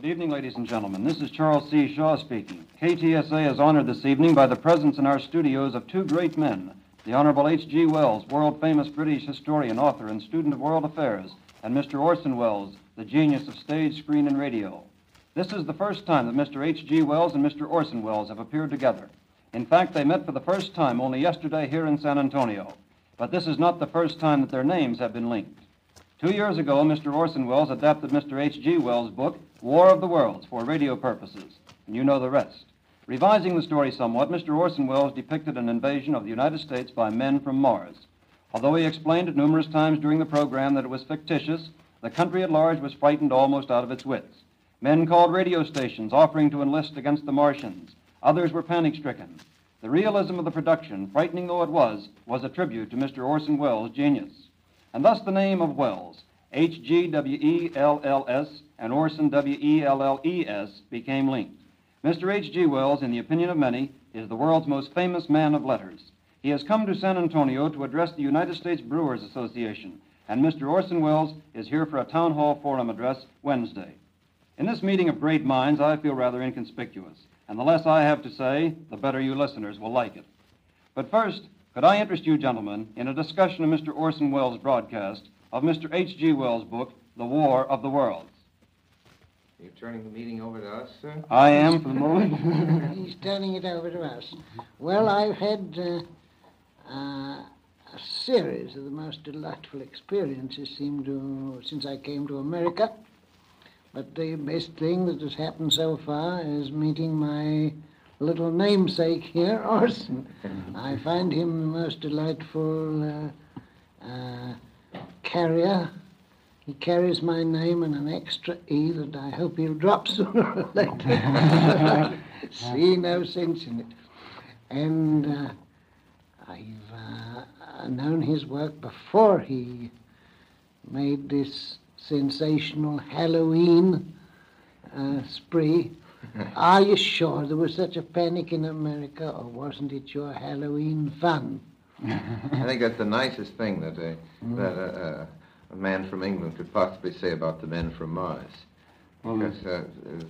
Good evening, ladies and gentlemen. This is Charles C. Shaw speaking. KTSA is honored this evening by the presence in our studios of two great men the Honorable H.G. Wells, world famous British historian, author, and student of world affairs, and Mr. Orson Welles, the genius of stage, screen, and radio. This is the first time that Mr. H.G. Wells and Mr. Orson Welles have appeared together. In fact, they met for the first time only yesterday here in San Antonio. But this is not the first time that their names have been linked. Two years ago, Mr. Orson Welles adapted Mr. H.G. Wells' book, War of the Worlds, for radio purposes, and you know the rest. Revising the story somewhat, Mr. Orson Welles depicted an invasion of the United States by men from Mars. Although he explained it numerous times during the program that it was fictitious, the country at large was frightened almost out of its wits. Men called radio stations offering to enlist against the Martians. Others were panic stricken. The realism of the production, frightening though it was, was a tribute to Mr. Orson Welles' genius. And thus the name of Wells, H G W E L L S, and Orson W E L L E S, became linked. Mr. H. G. Wells, in the opinion of many, is the world's most famous man of letters. He has come to San Antonio to address the United States Brewers Association, and Mr. Orson Welles is here for a town hall forum address Wednesday. In this meeting of great minds, I feel rather inconspicuous, and the less I have to say, the better you listeners will like it. But first, could I interest you gentlemen in a discussion of Mr. Orson Welles' broadcast of Mr. H. G. Wells' book, The War of the Worlds? You're turning the meeting over to us, sir? I am for the moment. He's turning it over to us. Well, I've had uh, uh, a series of the most delightful experiences seem to, since I came to America. But the best thing that has happened so far is meeting my little namesake here, Orson. I find him the most delightful uh, uh, carrier. He carries my name and an extra E that I hope he'll drop sooner or later. See no sense in it. And uh, I've uh, known his work before he made this sensational Halloween uh, spree. Are you sure there was such a panic in America, or wasn't it your Halloween fun? I think that's the nicest thing that a, that a, man from England could possibly say about the men from Mars. Because uh, uh,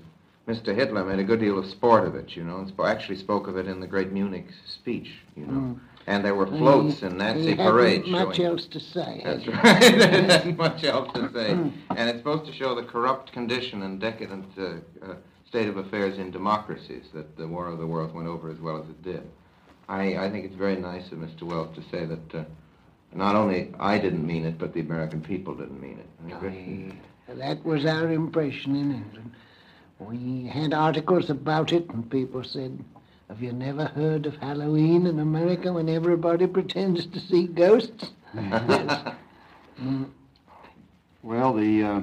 Mr. Hitler made a good deal of sport of it, you know, and sp- actually spoke of it in the great Munich speech, you know. And there were floats and Nazi parades much showing. else to say. That's right. There isn't much else to say. And it's supposed to show the corrupt condition and decadent uh, uh, state of affairs in democracies that the War of the Worlds went over as well as it did. I, I think it's very nice of Mr. Wells to say that uh, not only I didn't mean it, but the American people didn't mean it. I think that- was our impression in England. We had articles about it, and people said, Have you never heard of Halloween in America when everybody pretends to see ghosts? yes. Well, the uh,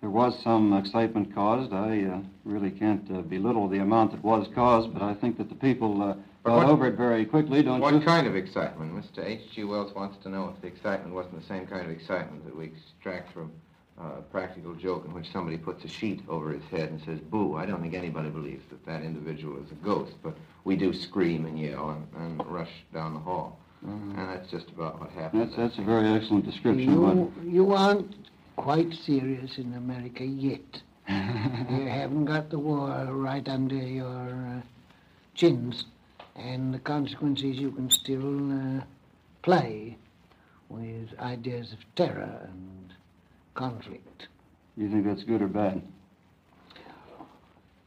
there was some excitement caused. I uh, really can't uh, belittle the amount that was caused, but I think that the people uh, got what- over it very quickly, don't What you? kind of excitement? Mr. H.G. Wells wants to know if the excitement wasn't the same kind of excitement that we extract from uh, a practical joke in which somebody puts a sheet over his head and says, boo. I don't think anybody believes that that individual is a ghost, but we do scream and yell and, and rush down the hall. And that's just about what happened. That's that's a very excellent description. of You, you aren't quite serious in America yet. you haven't got the war right under your uh, chins, and the consequence is you can still uh, play with ideas of terror and conflict. You think that's good or bad?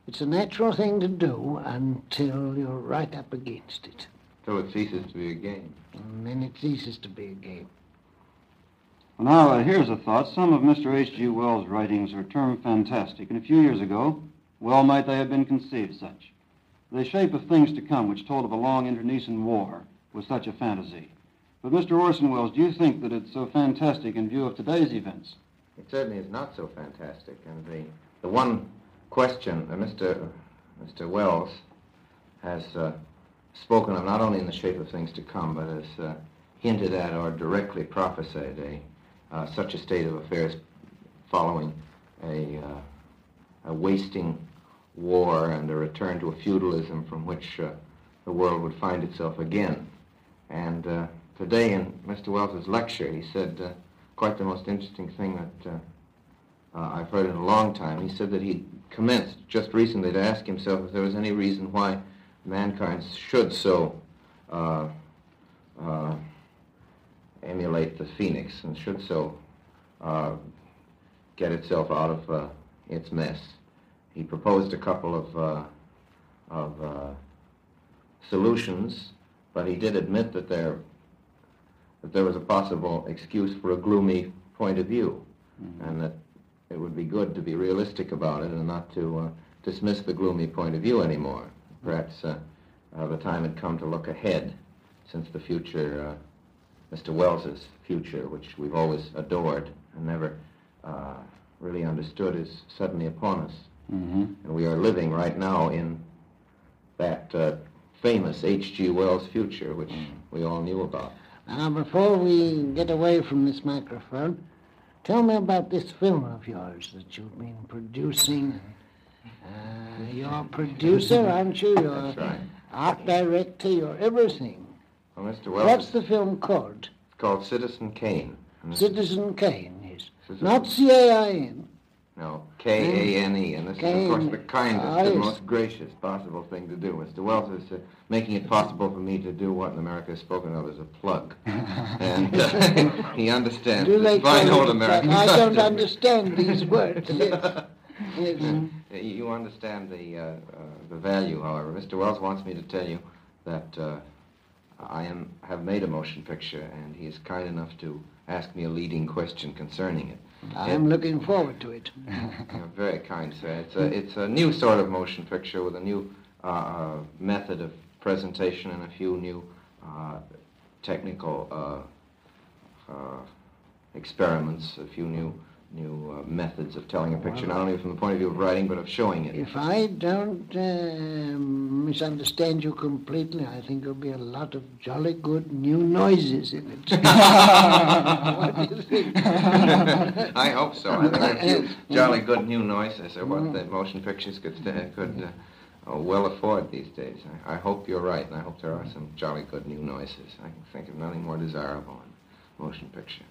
It's a natural thing to do until you're right up against it, So it ceases to be a game. and then it ceases to be a game. Now, uh, here's a thought. Some of Mr. H.G. Wells' writings are termed fantastic, and a few years ago, well might they have been conceived such. The shape of things to come, which told of a long internecine war, was such a fantasy. But, Mr. Orson Welles, do you think that it's so fantastic in view of today's events? It certainly is not so fantastic. And the, the one question that Mr. Mr. Wells has uh, spoken of, not only in the shape of things to come, but has uh, hinted at or directly prophesied a, uh, such a state of affairs following a, uh, a wasting war and a return to a feudalism from which uh, the world would find itself again. And uh, today in Mr. Wells's lecture, he said uh, quite the most interesting thing that uh, I've heard in a long time. He said that he commenced just recently to ask himself if there was any reason why mankind should so emulate the phoenix and should so uh, get itself out of uh, its mess. He proposed a couple of, uh, of uh, solutions, but he did admit that there, that there was a possible excuse for a gloomy point of view, and that it would be good to be realistic about it and not to uh, dismiss the gloomy point of view anymore. Perhaps uh, uh, the time had come to look ahead, since the future, uh, Mr. Wells's future, which we've always adored and never uh, really understood, is suddenly upon us. Mm-hmm. And we are living right now in that uh, famous H.G. Wells future, which we all knew about. Now, before we get away from this microphone, tell me about this film of yours that you've been producing. Uh, you're a producer, aren't you? You're That's right. art director, you're everything. Well, Mr. Wells, What's the film called? It's called Citizen Kane. Citizen Kane, yes. Citizen- Not C-A-I-N. No, K-A-N-E, and this is, of course, the kindest Ah, and yes. most gracious possible thing to do. Mr. Wells is uh, making it possible for me to do what in America is spoken of as a plug. and uh, he understands Do this fine old American? I don't understand these words. Yes. Yes. Uh, You understand the, uh, uh, the value, however. Mr. Wells wants me to tell you that uh, I am, have made a motion picture, and he is kind enough to ask me a leading question concerning it. I'm looking forward to it. You're very kind, sir. It's a, it's a new sort of motion picture with a new uh, uh, method of presentation and a few new uh, technical uh, uh, experiments, a few new new uh, methods of telling a picture, not only from the point of view of writing, but of showing it. If I don't uh, misunderstand you completely, I think there'll be a lot of jolly good new noises in it. what do you think? I hope so. There are a few jolly good new noises are what the motion pictures could, sta- could uh, uh, well afford these days. I, I hope you're right, and I hope there are some jolly good new noises. I can think of nothing more desirable in motion picture.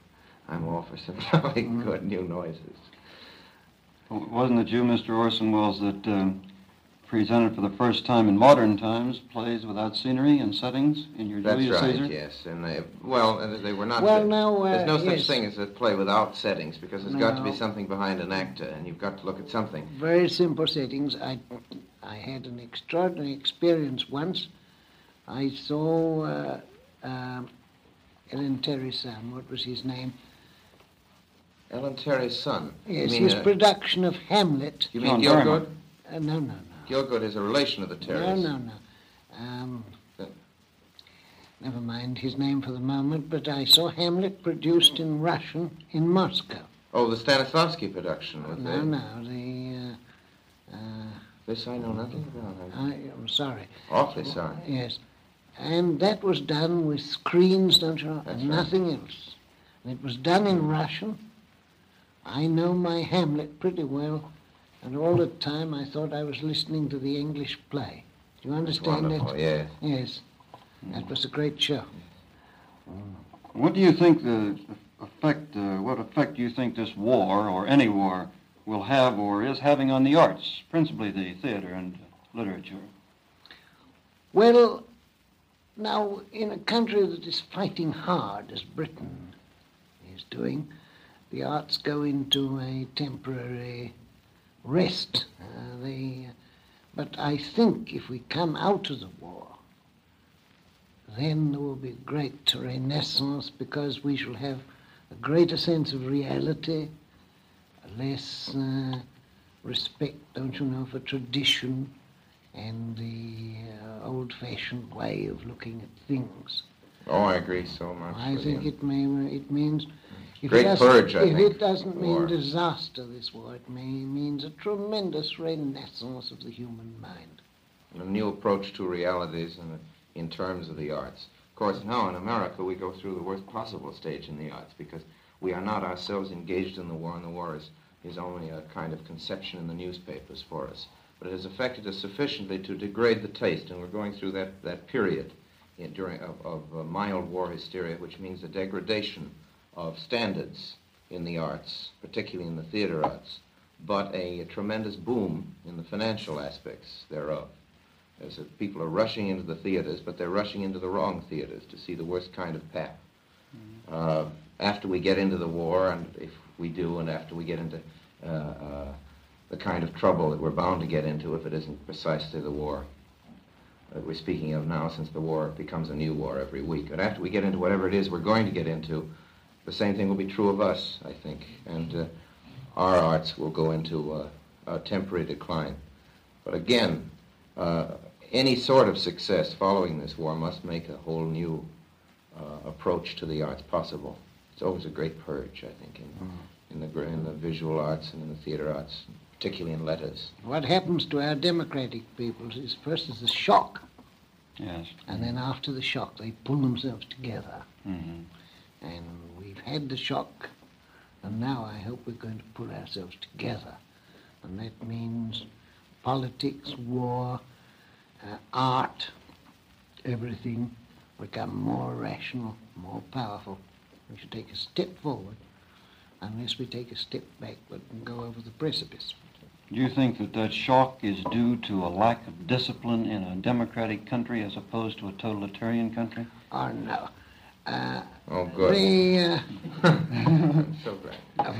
I'm all for some jolly good new noises. Wasn't it you, Mr. Orson Welles, that um, presented for the first time in modern times plays without scenery and settings in your That's Julius right, Caesar? yes. And they, well, uh, they were not. Well, uh, now, uh, there's no such yes. thing as a play without settings because there's got to be something behind an actor, and you've got to look at something. Very simple settings. I, I had an extraordinary experience once. I saw uh, um, Ellen Terry son. What was his name? Ellen Terry's son. Yes, you mean, his uh, production of Hamlet. you mean Gielgud? Berryman. Uh, no, no, no. Gielgud is a relation of the Terrys. no, no. Um, Then- never mind his name for the moment, but I saw Hamlet produced in Russian in Moscow. Oh, the Stanislavski production with it. No, the... no, the. Uh, uh, This I know nothing about. I'm I'm sorry. awfully sorry. Yes. And that was done with screens, don't you know, That's and right. nothing else. And it was done in Russian. I know my Hamlet pretty well, and all the time I thought I was listening to the English play. Do you It's understand wonderful, it? yes. Yes. That was a great show. What do you think the effect, uh, what effect do you think this war, or any war, will have or is having on the arts, principally the theater and literature? Well, now, in a country that is fighting hard, as Britain is doing, the arts go into a temporary rest. Uh, they, but I think if we come out of the war, then there will be a great renaissance because we shall have a greater sense of reality, less uh, respect, don't you know, for tradition and the uh, old-fashioned way of looking at things. Oh, I agree so much. I think you. it may it means if Great it purge, I if think, it doesn't mean disaster, this war, it may means a tremendous renaissance of the human mind. a new approach to realities in, in terms of the arts. Of course, now in America, we go through the worst possible stage in the arts because we are not ourselves engaged in the war, and the war is, is only a kind of conception in the newspapers for us. But it has affected us sufficiently to degrade the taste, and we're going through that, that period in, during, of, of uh, mild war hysteria, which means the degradation of standards in the arts, particularly in the theater arts, but a, tremendous boom in the financial aspects thereof. As if people are rushing into the theaters, but they're rushing into the wrong theaters to see the worst kind of pap. Uh, after we get into the war, and if we do, and after we get into uh, uh, the kind of trouble that we're bound to get into if it isn't precisely the war that we're speaking of now, since the war becomes a new war every week. and after we get into whatever it is we're going to get into, the same thing will be true of us, I think, and uh, our arts will go into uh, a temporary decline. But again, uh, any sort of success following this war must make a whole new uh, approach to the arts possible. It's always a great purge, I think, in, in, the, in the visual arts and in the theater arts, particularly in letters. What happens to our democratic peoples is first is a shock, Yes. and then after the shock they pull themselves together. hmm And we've had the shock, and now I hope we're going to pull ourselves together. And that means politics, war, uh, art, everything become more rational, more powerful. We should take a step forward unless we take a step backward and go over the precipice. Do you think that that shock is due to a lack of discipline in a democratic country as opposed to a totalitarian country? Or no. Uh, Oh, good. the, uh, so glad. Uh,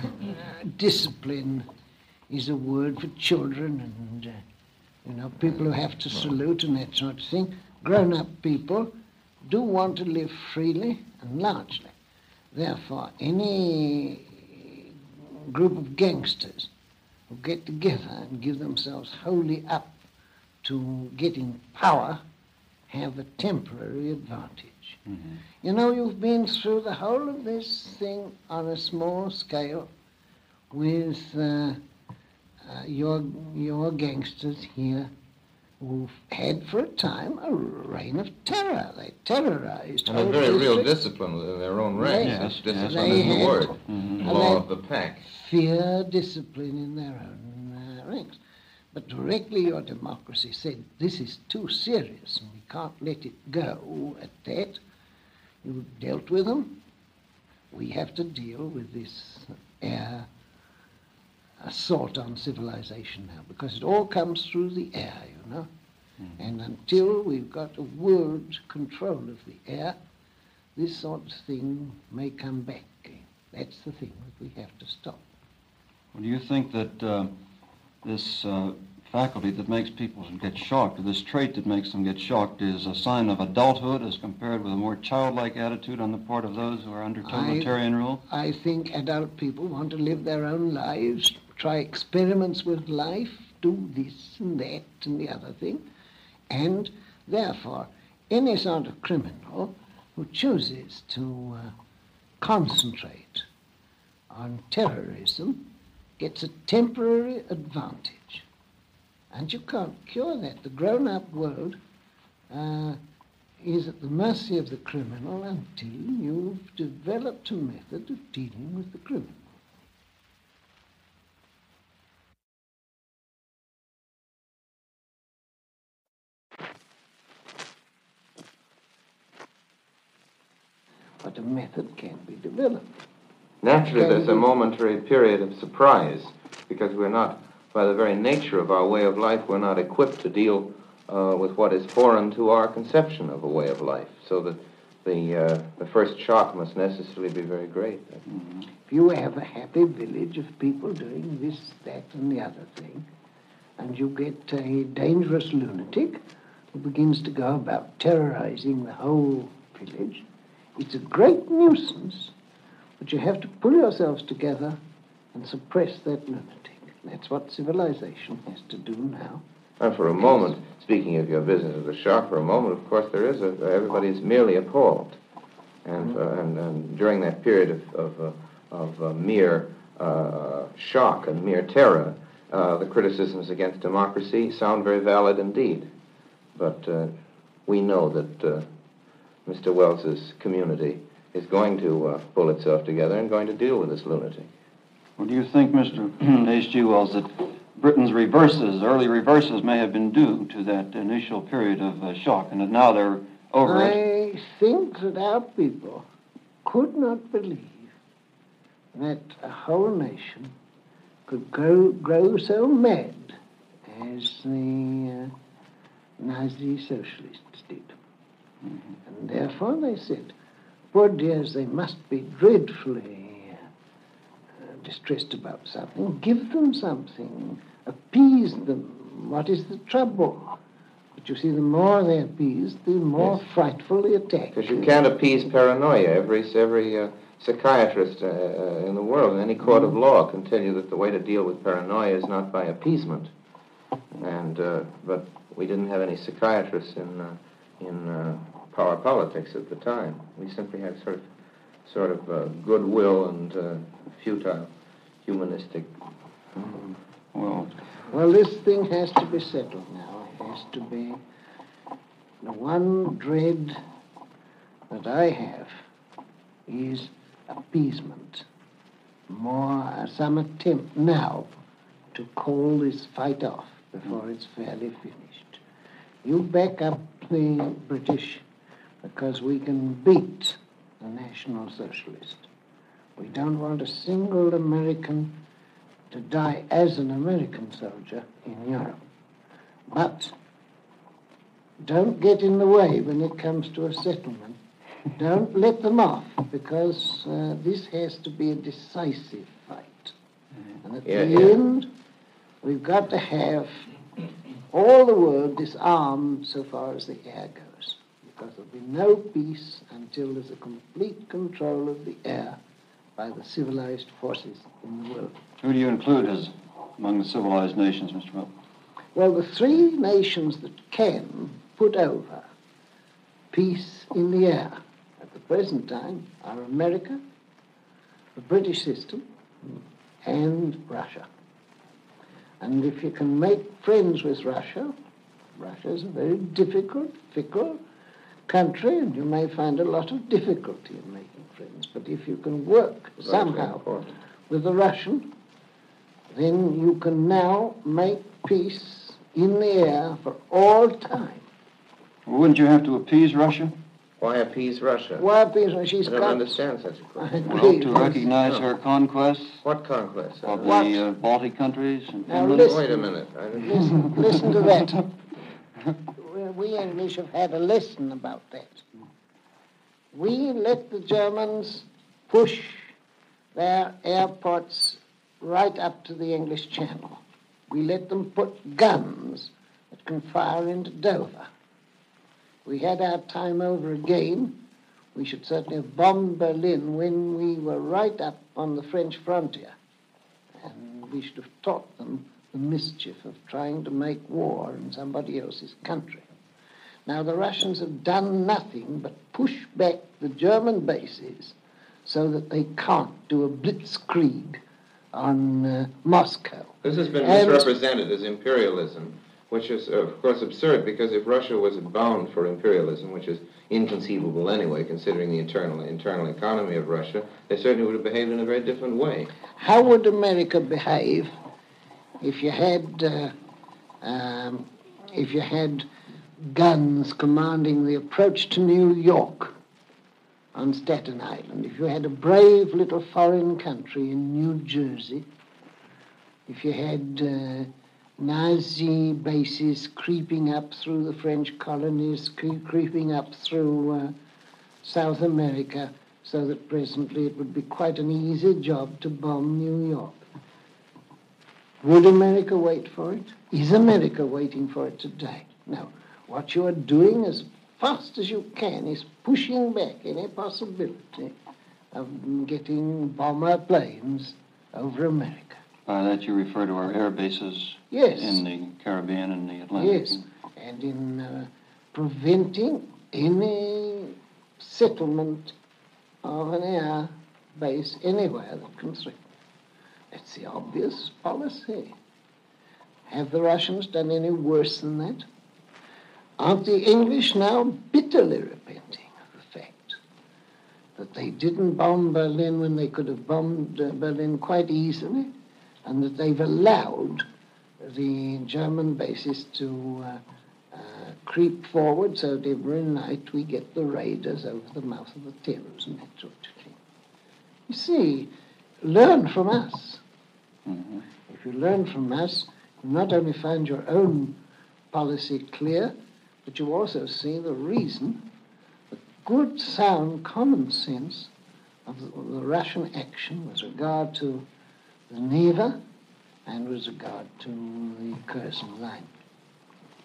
discipline is a word for children and, uh, you know, people who have to salute and that sort of thing. Grown up people do want to live freely and largely. Therefore, any group of gangsters who get together and give themselves wholly up to getting power have a temporary advantage. You know, you've been through the whole of this thing on a small scale with uh, uh, your, your gangsters here who've had for a time a reign of terror. They terrorized And a very real discipline within their own ranks. Yes, discipline They is the word. Mhm. Law of the pack. fear discipline in their own uh, ranks. But directly your democracy said, this is too serious and we can't let it go at that. You dealt with them. We have to deal with this air assault on civilization now because it all comes through the air, you know. And until we've got a world control of the air, this sort of thing may come back. That's the thing that we have to stop. Well, do you think that uh, this uh, faculty that makes people get shocked, this trait that makes them get shocked, is a sign of adulthood as compared with a more childlike attitude on the part of those who are under I- totalitarian rule? I think adult people want to live their own lives, try experiments with life, do this and that and the other thing, and therefore any sort of criminal who chooses to uh, concentrate on terrorism gets a temporary advantage. And you can't cure that. The grown up world uh, is at the mercy of the criminal until you've developed a method of dealing with the criminal. But a method can be developed. Naturally, there's a momentary period of surprise because we're not, by the very nature of our way of life, we're not equipped to deal uh, with what is foreign to our conception of a way of life. So that the uh, the first shock must necessarily be very great. If you have a happy village of people doing this, that, and the other thing, and you get a dangerous lunatic who begins to go about terrorizing the whole village, it's a great nuisance, but you have to pull yourselves together and suppress that lunatic. That's what civilization has to do now. And for a moment, speaking of your business of the shock, for a moment, of course, there is a everybody is merely appalled. And, uh, and, and during that period of, of, uh, of uh, mere uh, shock and mere terror, uh, the criticisms against democracy sound very valid indeed. But uh, we know that uh, Mr. Wells's community is going to uh, pull itself together and going to deal with this lunatic. Well, do you think, Mr. H.G. Wells, that Britain's reverses, early reverses, may have been due to that initial period of uh, shock, and that now they're over it? I think that our people could not believe that a whole nation could grow, grow so mad as the uh, Nazi socialists did. And therefore they said, poor dears, they must be dreadfully distressed about something. Give them something. Appease them. What is the trouble? But you see, the more they appease, the more frightful the attack. Because you can't appease paranoia. Every, every uh, psychiatrist uh, uh, in the world, in any court of law, can tell you that the way to deal with paranoia is not by appeasement. And uh, but we didn't have any psychiatrists in uh, in uh, power politics at the time. We simply had sort of sort of uh, goodwill and uh, futile humanistic. Well, Well, this thing has to be settled now. It has to be. The one dread that I have is appeasement. More, uh, some attempt now to call this fight off before hmm. it's fairly finished. You back up the British because we can beat the National Socialist. We don't want a single American to die as an American soldier in Europe. But don't get in the way when it comes to a settlement. Don't let them off because uh, this has to be a decisive fight. And at Yeah, the yeah. end, we've got to have all the world disarmed so far as the air goes. Because there'll be no peace until there's a complete control of the air by the civilized forces in the world. who do you include as among the civilized nations, Mr. Wells? Well, the three nations that can put over peace in the air at the present time are America, the British system, and Russia. And if you can make friends with Russia, Russia is a very difficult, fickle country, and you may find a lot of difficulty in making friends. But if you can work Very somehow with the Russian, then you can now make peace in the air for all time. Wouldn't you have to appease Russia? Why appease Russia? Why peace? She's I don't got. understand such a question. Well, to recognize No. her conquests What conquests? of What? the uh, Baltic countries and Now Finland? listen. Wait a minute. I didn't- Listen, listen to that. We- English have had a lesson about that. We let the Germans push their airports right up to the English Channel. We let them put guns that can fire into Dover. We had our time over again. We should certainly have bombed Berlin when we were right up on the French frontier. And we should have taught them the mischief of trying to make war in somebody else's country. Now, the Russians have done nothing but push back the German bases so that they can't do a blitzkrieg on uh, Moscow. This has been And- misrepresented as imperialism, which is, of course, absurd because if Russia was bound for imperialism, which is inconceivable anyway, considering the internal internal economy of Russia, they certainly would have behaved in a very different way. How would America behave if you had uh, um, if you had guns commanding the approach to New York on Staten Island? If you had a brave little foreign country in New Jersey? If you had uh, Nazi bases creeping up through the French colonies, cre- creeping up through uh, South America, so that presently it would be quite an easy job to bomb New York. Would America wait for it? Is America waiting for it today? No. What you are doing as fast as you can is pushing back any possibility of getting bomber planes over America. By that you refer to our air bases Yes. in the Caribbean and the Atlantic. Yes, and in uh, preventing any settlement of an air base anywhere that can threaten. That's the obvious policy. Have the Russians done any worse than that? Aren't the English now bitterly repenting of the fact that they didn't bomb Berlin when they could have bombed uh, Berlin quite easily, and that they've allowed the German bases to uh, uh, creep forward so that every night we get the raiders over the mouth of the Thames and that sort of thing. You see, learn from us. Mhm. If you learn from us, you not only find your own policy clear, but you also see the reason, the good, sound common sense of the, the Russian action with regard to the Neva and with regard to the Curzon line.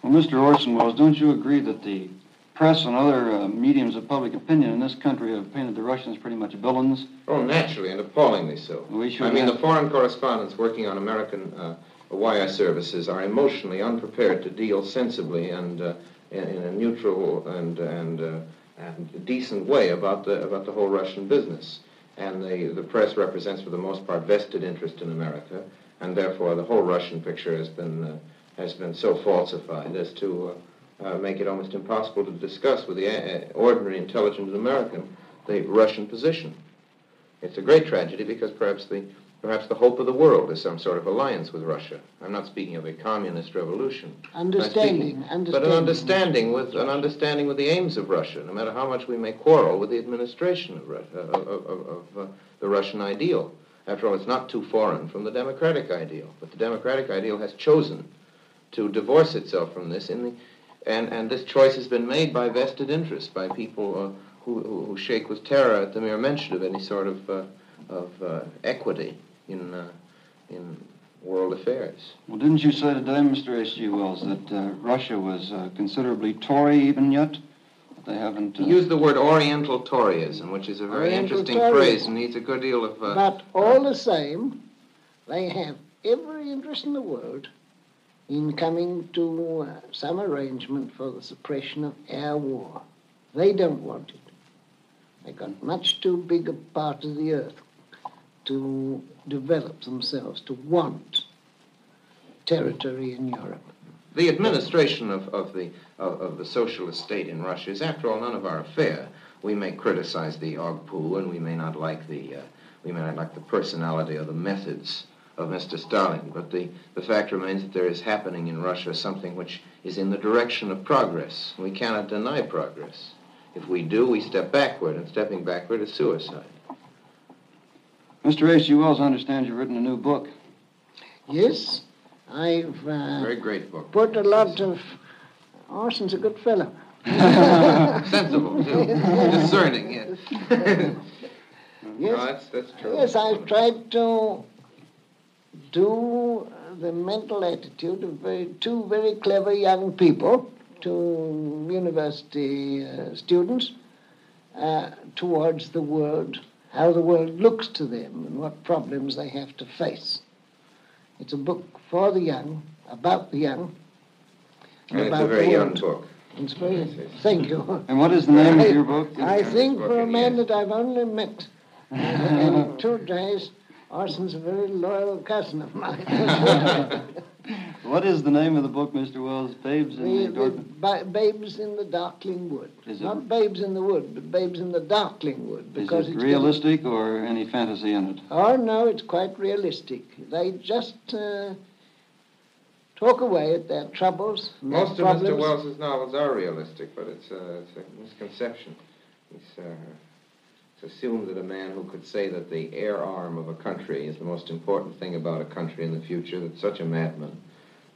Well, Mr. Orson Welles, don't you agree that the press and other uh, mediums of public opinion in this country have painted the Russians pretty much villains? Oh, naturally, and appallingly so. We should I mean, have- the foreign correspondents working on American uh, wire services are emotionally unprepared to deal sensibly and uh, in, in a neutral and and, uh, and decent way about the about the whole Russian business. And the the press represents, for the most part, vested interest in America, and therefore the whole Russian picture has been uh, has been so falsified as to uh, uh, make it almost impossible to discuss with the uh, ordinary intelligent American the Russian position. It's a great tragedy because perhaps the perhaps the hope of the world is some sort of alliance with Russia. I'm not speaking of a communist revolution. Understanding, speaking- understanding. But an understanding with an understanding with the aims of Russia, no matter how much we may quarrel with the administration of, Ru- of, of, of, uh, the Russian ideal. After all, it's not too foreign from the democratic ideal. But the democratic ideal has chosen to divorce itself from this in the and, and this choice has been made by vested interests, by people uh, who, who, who shake with terror at the mere mention of any sort of, uh, of uh, equity in, uh, in world affairs. Well, didn't you say today, Mr. H.G. Wells, that uh, Russia was uh, considerably Tory even yet? That they haven't. He Uh, used the word Oriental Toryism, which is a very Oriental interesting Toryism. phrase and needs a good deal of. Uh, But all the same, they have every interest in the world in coming to uh, some arrangement for the suppression of air war. They don't want it. They got much too big a part of the earth to develop themselves, to want territory in Europe. The administration of, of, the, of, of the socialist state in Russia is, after all, none of our affair. We may criticize the Ogpu, and we may not like the, uh, we may not like the personality or the methods of Mr. Stalin, but the, the fact remains that there is happening in Russia something which is in the direction of progress. We cannot deny progress. If we do, we step backward, and stepping backward is suicide. Mr. H.G. Wells, I understand you've written a new book. Yes, I've uh, Very great book. put a lot of. Orson's a good fellow. Sensible, too. Discerning, yes. Yes. No, that's, that's true. Yes, I've tried to do the mental attitude of very, two very clever young people, two university uh, students, uh, towards the world, how the world looks to them and what problems they have to face. It's a book for the young, about the young. And it's a very young book. It's very, thank you. And what is the name of your book? I think book for a man that I've only met in two days, Orson's a very loyal cousin of mine. What is the name of the book, Mr. Wells? Babes in the, the the ba- babes in the darkling wood. Is it- Not babes in the wood, but babes in the darkling wood. Is Because it it's realistic or any fantasy in it? Oh no, it's quite realistic. They just uh, talk away at their troubles. and their Most of Mr. problems. Wells's novels are realistic, but it's, uh, it's a misconception. It's, uh, it's assumed that a man who could say that the air arm of a country is the most important thing about a country in the future, that such a madman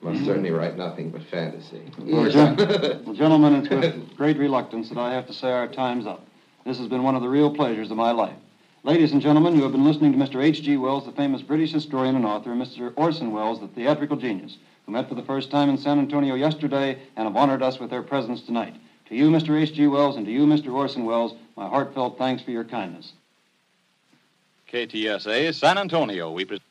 must mm-hmm. certainly write nothing but fantasy. Well, gen- well, gentlemen, it's with great reluctance that I have to say our time's up. This has been one of the real pleasures of my life. Ladies and gentlemen, you have been listening to Mr. H.G. Wells, the famous British historian and author, and Mr. Orson Welles, the theatrical genius, who met for the first time in San Antonio yesterday and have honored us with their presence tonight. To you, Mr. H.G. Wells, and to you, Mr. Orson Welles, my heartfelt thanks for your kindness. KTSA San Antonio. We pre-